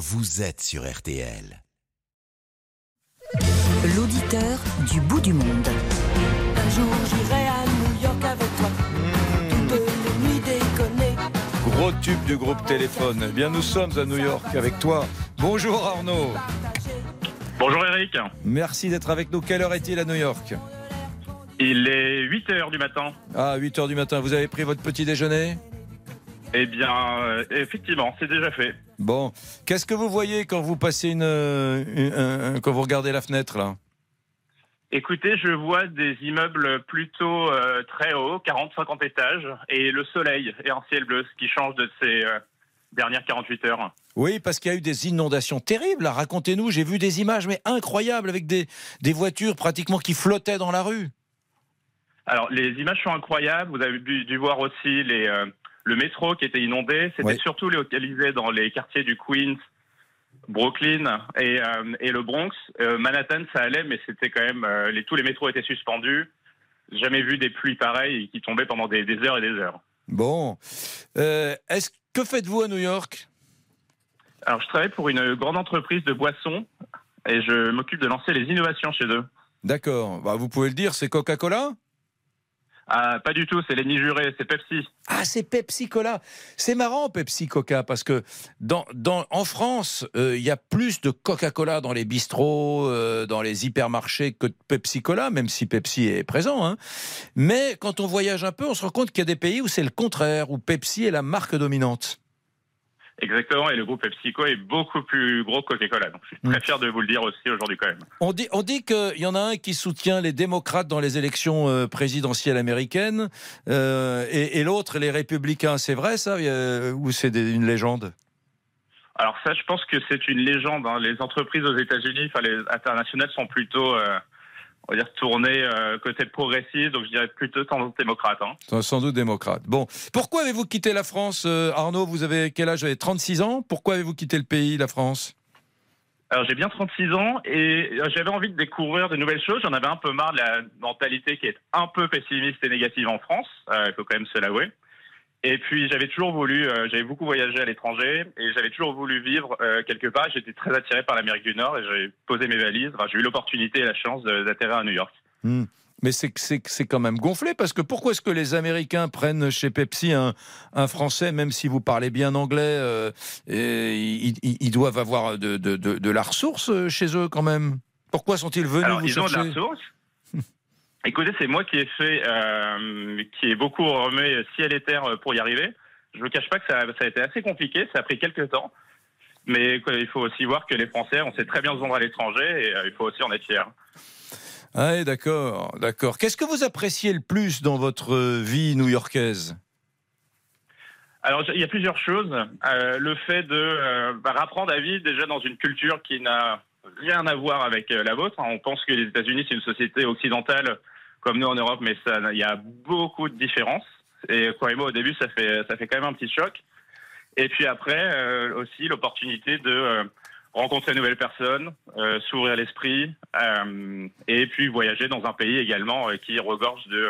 vous êtes sur RTL. L'auditeur du bout du monde. Un jour j'irai à New York avec toi. Toutes les nuits déconner. Gros tube du groupe Téléphone. Eh bien, nous sommes à New York avec toi. Bonjour Arnaud. Bonjour Eric. Merci d'être avec nous. Quelle heure est-il à New York? Il est 8h du matin. Ah, 8 heures du matin. Vous avez pris votre petit déjeuner? Eh bien, euh, effectivement, c'est déjà fait. Bon. Qu'est-ce que vous voyez quand vous passez une, une- un- un- quand vous regardez la fenêtre là? Écoutez, je vois des immeubles plutôt euh, très hauts, 40-50 étages, et le soleil et un ciel bleu, ce qui change de ces euh, dernières 48 heures. Oui, parce qu'il y a eu des inondations terribles. Racontez-nous. J'ai vu des images mais incroyables avec des, des voitures pratiquement qui flottaient dans la rue. Alors, les images sont incroyables. Vous avez dû, dû voir aussi les, euh, le métro qui était inondé. C'était surtout localisé dans les quartiers du Queens, Brooklyn et, euh, et le Bronx. Euh, Manhattan, ça allait, mais c'était quand même... euh, les, tous les métros étaient suspendus. Jamais vu des pluies pareilles qui tombaient pendant des, des heures et des heures. Bon. Est-ce que faites-vous à New York? Alors, je travaille pour une grande entreprise de boissons et je m'occupe de lancer les innovations chez eux. D'accord. Bah, vous pouvez le dire. C'est Coca-Cola? Ah, pas du tout, c'est l'ennemi juré, c'est Pepsi. Ah, c'est Pepsi Cola. C'est marrant, Pepsi Coca, parce que en France, euh, il y a plus de Coca-Cola dans les bistrots, euh, dans les hypermarchés que de Pepsi Cola, même si Pepsi est présent. hein. Mais quand on voyage un peu, on se rend compte qu'il y a des pays où c'est le contraire, où Pepsi est la marque dominante. Exactement, et le groupe PepsiCo est beaucoup plus gros que Coca-Cola. Donc, je suis très fier de vous le dire aussi aujourd'hui quand même. On dit, on dit qu'il y en a un qui soutient les démocrates dans les élections euh, présidentielles américaines euh, et, et l'autre les républicains. C'est vrai ça euh, ou c'est une légende? Alors ça, je pense que c'est une légende. hein. Les entreprises aux États-Unis, enfin les internationales, sont plutôt, euh, on va dire, tournées euh, côté progressiste. Donc je dirais plutôt tendance démocrate. hein. Sans- doute démocrate. Bon, pourquoi avez-vous quitté la France, euh, Arnaud? Vous avez quel âge? Vous avez 36 ans? Pourquoi avez-vous quitté le pays, la France? Alors j'ai bien 36 ans et j'avais envie de découvrir de nouvelles choses. J'en avais un peu marre de la mentalité qui est un peu pessimiste et négative en France. Euh, Il faut quand même se l'avouer. Et puis j'avais toujours voulu, euh, j'avais beaucoup voyagé à l'étranger et j'avais toujours voulu vivre euh, quelque part. J'étais très attiré par l'Amérique du Nord et j'avais posé mes valises. Enfin, j'ai eu l'opportunité et la chance d'atterrir à New York. Hmm. Mais c'est quand même gonflé parce que pourquoi est-ce que les Américains prennent chez Pepsi un, un Français, même si vous parlez bien anglais, euh, et ils, doivent avoir de, de- de- de la ressource chez eux quand même? Pourquoi sont-ils venus Alors vous ils ont de la ressource. Écoutez, c'est moi qui ai fait, euh, qui ai beaucoup remis ciel et terre pour y arriver. Je ne cache pas que ça, ça a été assez compliqué, ça a pris quelques temps. Mais il faut aussi voir que les Français, on sait très bien se vendre à l'étranger et euh, il faut aussi en être fier. Ah, d'accord, d'accord. Qu'est-ce que vous appréciez le plus dans votre vie new-yorkaise? Alors, il y a plusieurs choses. Euh, le fait de euh, bah, apprendre à vivre déjà dans une culture qui n'a rien à voir avec euh, la vôtre. On pense que les États-Unis, c'est une société occidentale comme nous en Europe, mais il y a beaucoup de différences. Et moi, au début, ça fait, ça fait quand même un petit choc. Et puis après, euh, aussi l'opportunité de euh, rencontrer de nouvelles personnes, euh, s'ouvrir l'esprit, euh, et puis voyager dans un pays également qui regorge de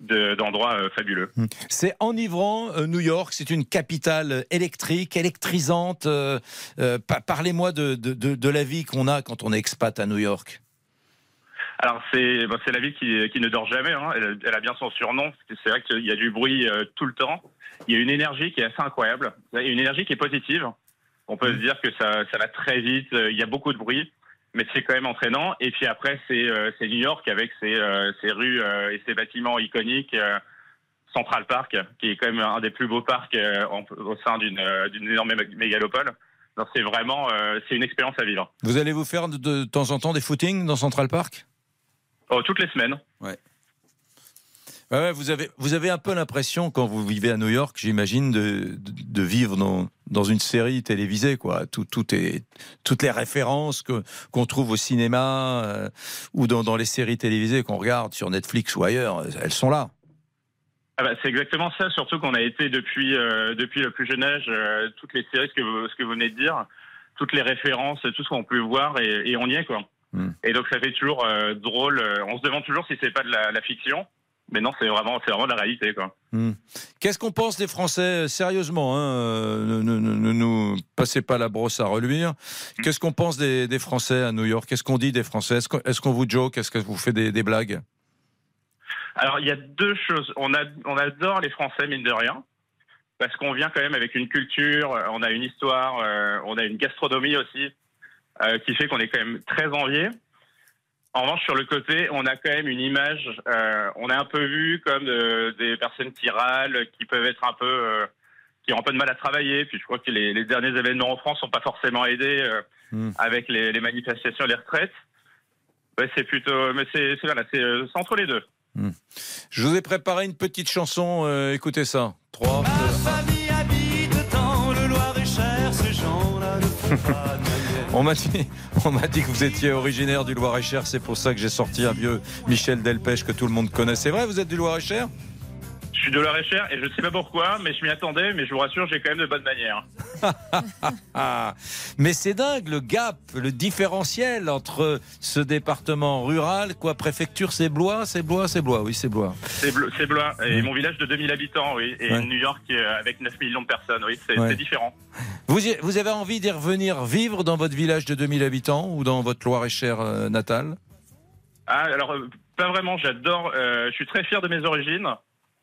de- d'endroits fabuleux. C'est enivrant, New York, c'est une capitale électrique, électrisante. pa- Parlez-moi de- de- de la vie qu'on a quand on est expat à New York. Alors c'est bah, c'est la ville qui, qui ne dort jamais. hein. Elle, elle a bien son surnom. C'est vrai qu'il y a du bruit euh, tout le temps. Il y a une énergie qui est assez incroyable. Il y a une énergie qui est positive. On peut se dire que ça, ça va très vite. euh, Il y a beaucoup de bruit, mais c'est quand même entraînant. Et puis après c'est euh, c'est New York avec ses, euh, ses rues et ses bâtiments iconiques. Central Park, qui est quand même un des plus beaux parcs en- au sein d'une d'une énorme mé- mégalopole. Donc c'est vraiment euh, c'est une expérience à vivre. Vous allez vous faire de, de temps en temps des footings dans Central Park? Oh, toutes les semaines. Ouais, ouais, vous, avez, vous avez un peu l'impression, quand vous vivez à New York, j'imagine, de, de, de vivre dans, dans une série télévisée. Quoi. Tout, tout est, toutes les références que, qu'on trouve au cinéma euh, ou dans, dans les séries télévisées qu'on regarde sur Netflix ou ailleurs, elles sont là. Ah bah, c'est exactement ça, surtout qu'on a été depuis, euh, depuis le plus jeune âge, euh, toutes les séries, ce que, vous, ce que vous venez de dire, toutes les références, tout ce qu'on peut voir, et, et on y est, quoi. Hmm. Et donc ça fait toujours euh, drôle. euh, On se demande toujours si c'est pas de la, la fiction. mais non, c'est vraiment, c'est vraiment la réalité, quoi. Hmm. Qu'est-ce qu'on pense des Français euh, Sérieusement, hein, euh, ne, ne- ne- ne nous passez pas la brosse à reluire. Qu'est-ce qu'on pense des, des Français à New York? Qu'est-ce qu'on dit des Français? Est-ce qu'on vous joke? Est-ce que vous faites des, des blagues? Alors, il y a deux choses. On, a, on adore les Français, mine de rien, parce qu'on vient quand même avec une culture, on a une histoire, euh, on a une gastronomie aussi, euh, qui fait qu'on est quand même très envié. En revanche, sur le côté, on a quand même une image, euh, on est un peu vu comme euh, des personnes qui râlent, qui peuvent être un peu, qui ont un peu de mal à travailler. Puis je crois que les, derniers événements en France n'ont pas forcément aidé hmm. avec les, manifestations les retraites. Ouais, c'est plutôt, mais c'est voilà, c'est entre les deux. Hmm. Je vous ai préparé une petite chanson, écoutez ça. 3, 2, 1. On m'a dit, que vous étiez originaire du Loir-et-Cher. C'est pour ça que j'ai sorti un vieux Michel Delpech que tout le monde connaît. C'est vrai, vous êtes du Loir-et-Cher? Je suis de Loir-et-Cher et je sais pas pourquoi, mais je m'y attendais, mais je vous rassure, j'ai quand même de bonnes manières. Mais c'est dingue le gap, le différentiel entre ce département rural, quoi, préfecture, c'est Blois, c'est Blois, c'est Blois, oui, c'est Blois. C'est Blo- c'est Blois, et mon village de 2000 habitants, oui, et Ouais. New York euh, avec 9 millions de personnes, oui, c'est Ouais. différent. Vous, y- vous avez envie d'y revenir vivre dans votre village de 2000 habitants ou dans votre Loir-et-Cher euh, natal? Ah, alors, euh, pas vraiment, j'adore, euh, je suis très fier de mes origines,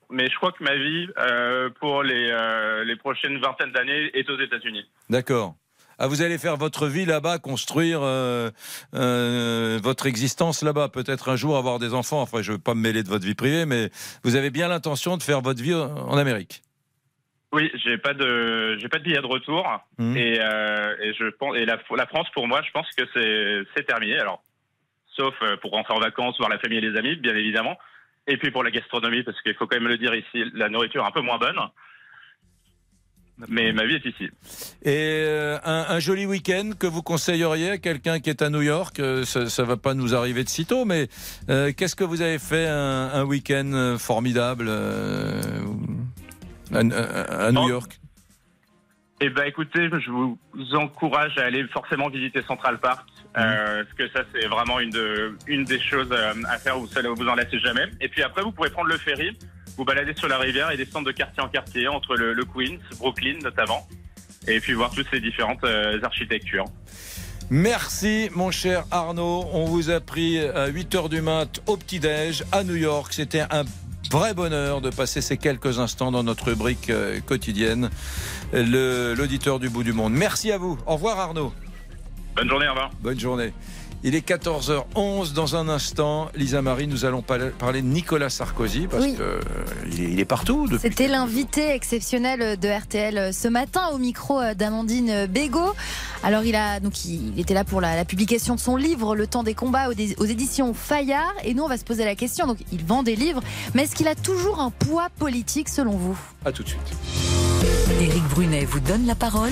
mais je crois que ma vie, euh, pour les, euh, les prochaines vingtaines d'années, est aux États-Unis. D'accord. Ah, vous allez faire votre vie là-bas, construire euh, euh, votre existence là-bas, peut-être un jour avoir des enfants. Enfin, je ne veux pas me mêler de votre vie privée, mais vous avez bien l'intention de faire votre vie en Amérique. Oui, j'ai pas de, j'ai pas de billet de retour, Mhm. et, euh, et je pense, et la, la France pour moi, je pense que c'est, terminé. Alors, sauf pour rentrer en vacances, voir la famille et les amis, bien évidemment. Et puis pour la gastronomie, parce qu'il faut quand même le dire ici, la nourriture est un peu moins bonne. Mais ma vie est ici. Et euh, un, un joli week-end que vous conseilleriez à quelqu'un qui est à New York euh, Ça ne va pas nous arriver de sitôt, mais euh, qu'est-ce que vous avez fait un, un week-end formidable euh, à, à- à New Oh. York? Eh ben, écoutez, je vous encourage à aller forcément visiter Central Park, euh, parce que ça, c'est vraiment une, de, une des choses euh, à faire où vous vous en lassez jamais. Et puis après, vous pourrez prendre le ferry, vous balader sur la rivière et descendre de quartier en quartier, entre le, le Queens, Brooklyn notamment, et puis voir toutes ces différentes euh, architectures. Merci mon cher Arnaud. On vous a pris à 8h du mat au petit-déj à New York. C'était un vrai bonheur de passer ces quelques instants dans notre rubrique euh, quotidienne, l'auditeur du bout du monde. Merci à vous. Au revoir Arnaud. Bonne journée, au revoir. Bonne journée. Il est 14h11 dans un instant. Lisa Marie, nous allons pa- parler de Nicolas Sarkozy parce Oui. que euh, est, il est partout depuis. C'était l'invité exceptionnel de RTL ce matin au micro d'Amandine Bégaud. Alors il a donc il était là pour la, la publication de son livre Le temps des combats aux éditions Fayard et nous on va se poser la question donc il vend des livres mais est-ce qu'il a toujours un poids politique selon vous? À tout de suite. Éric Brunet vous donne la parole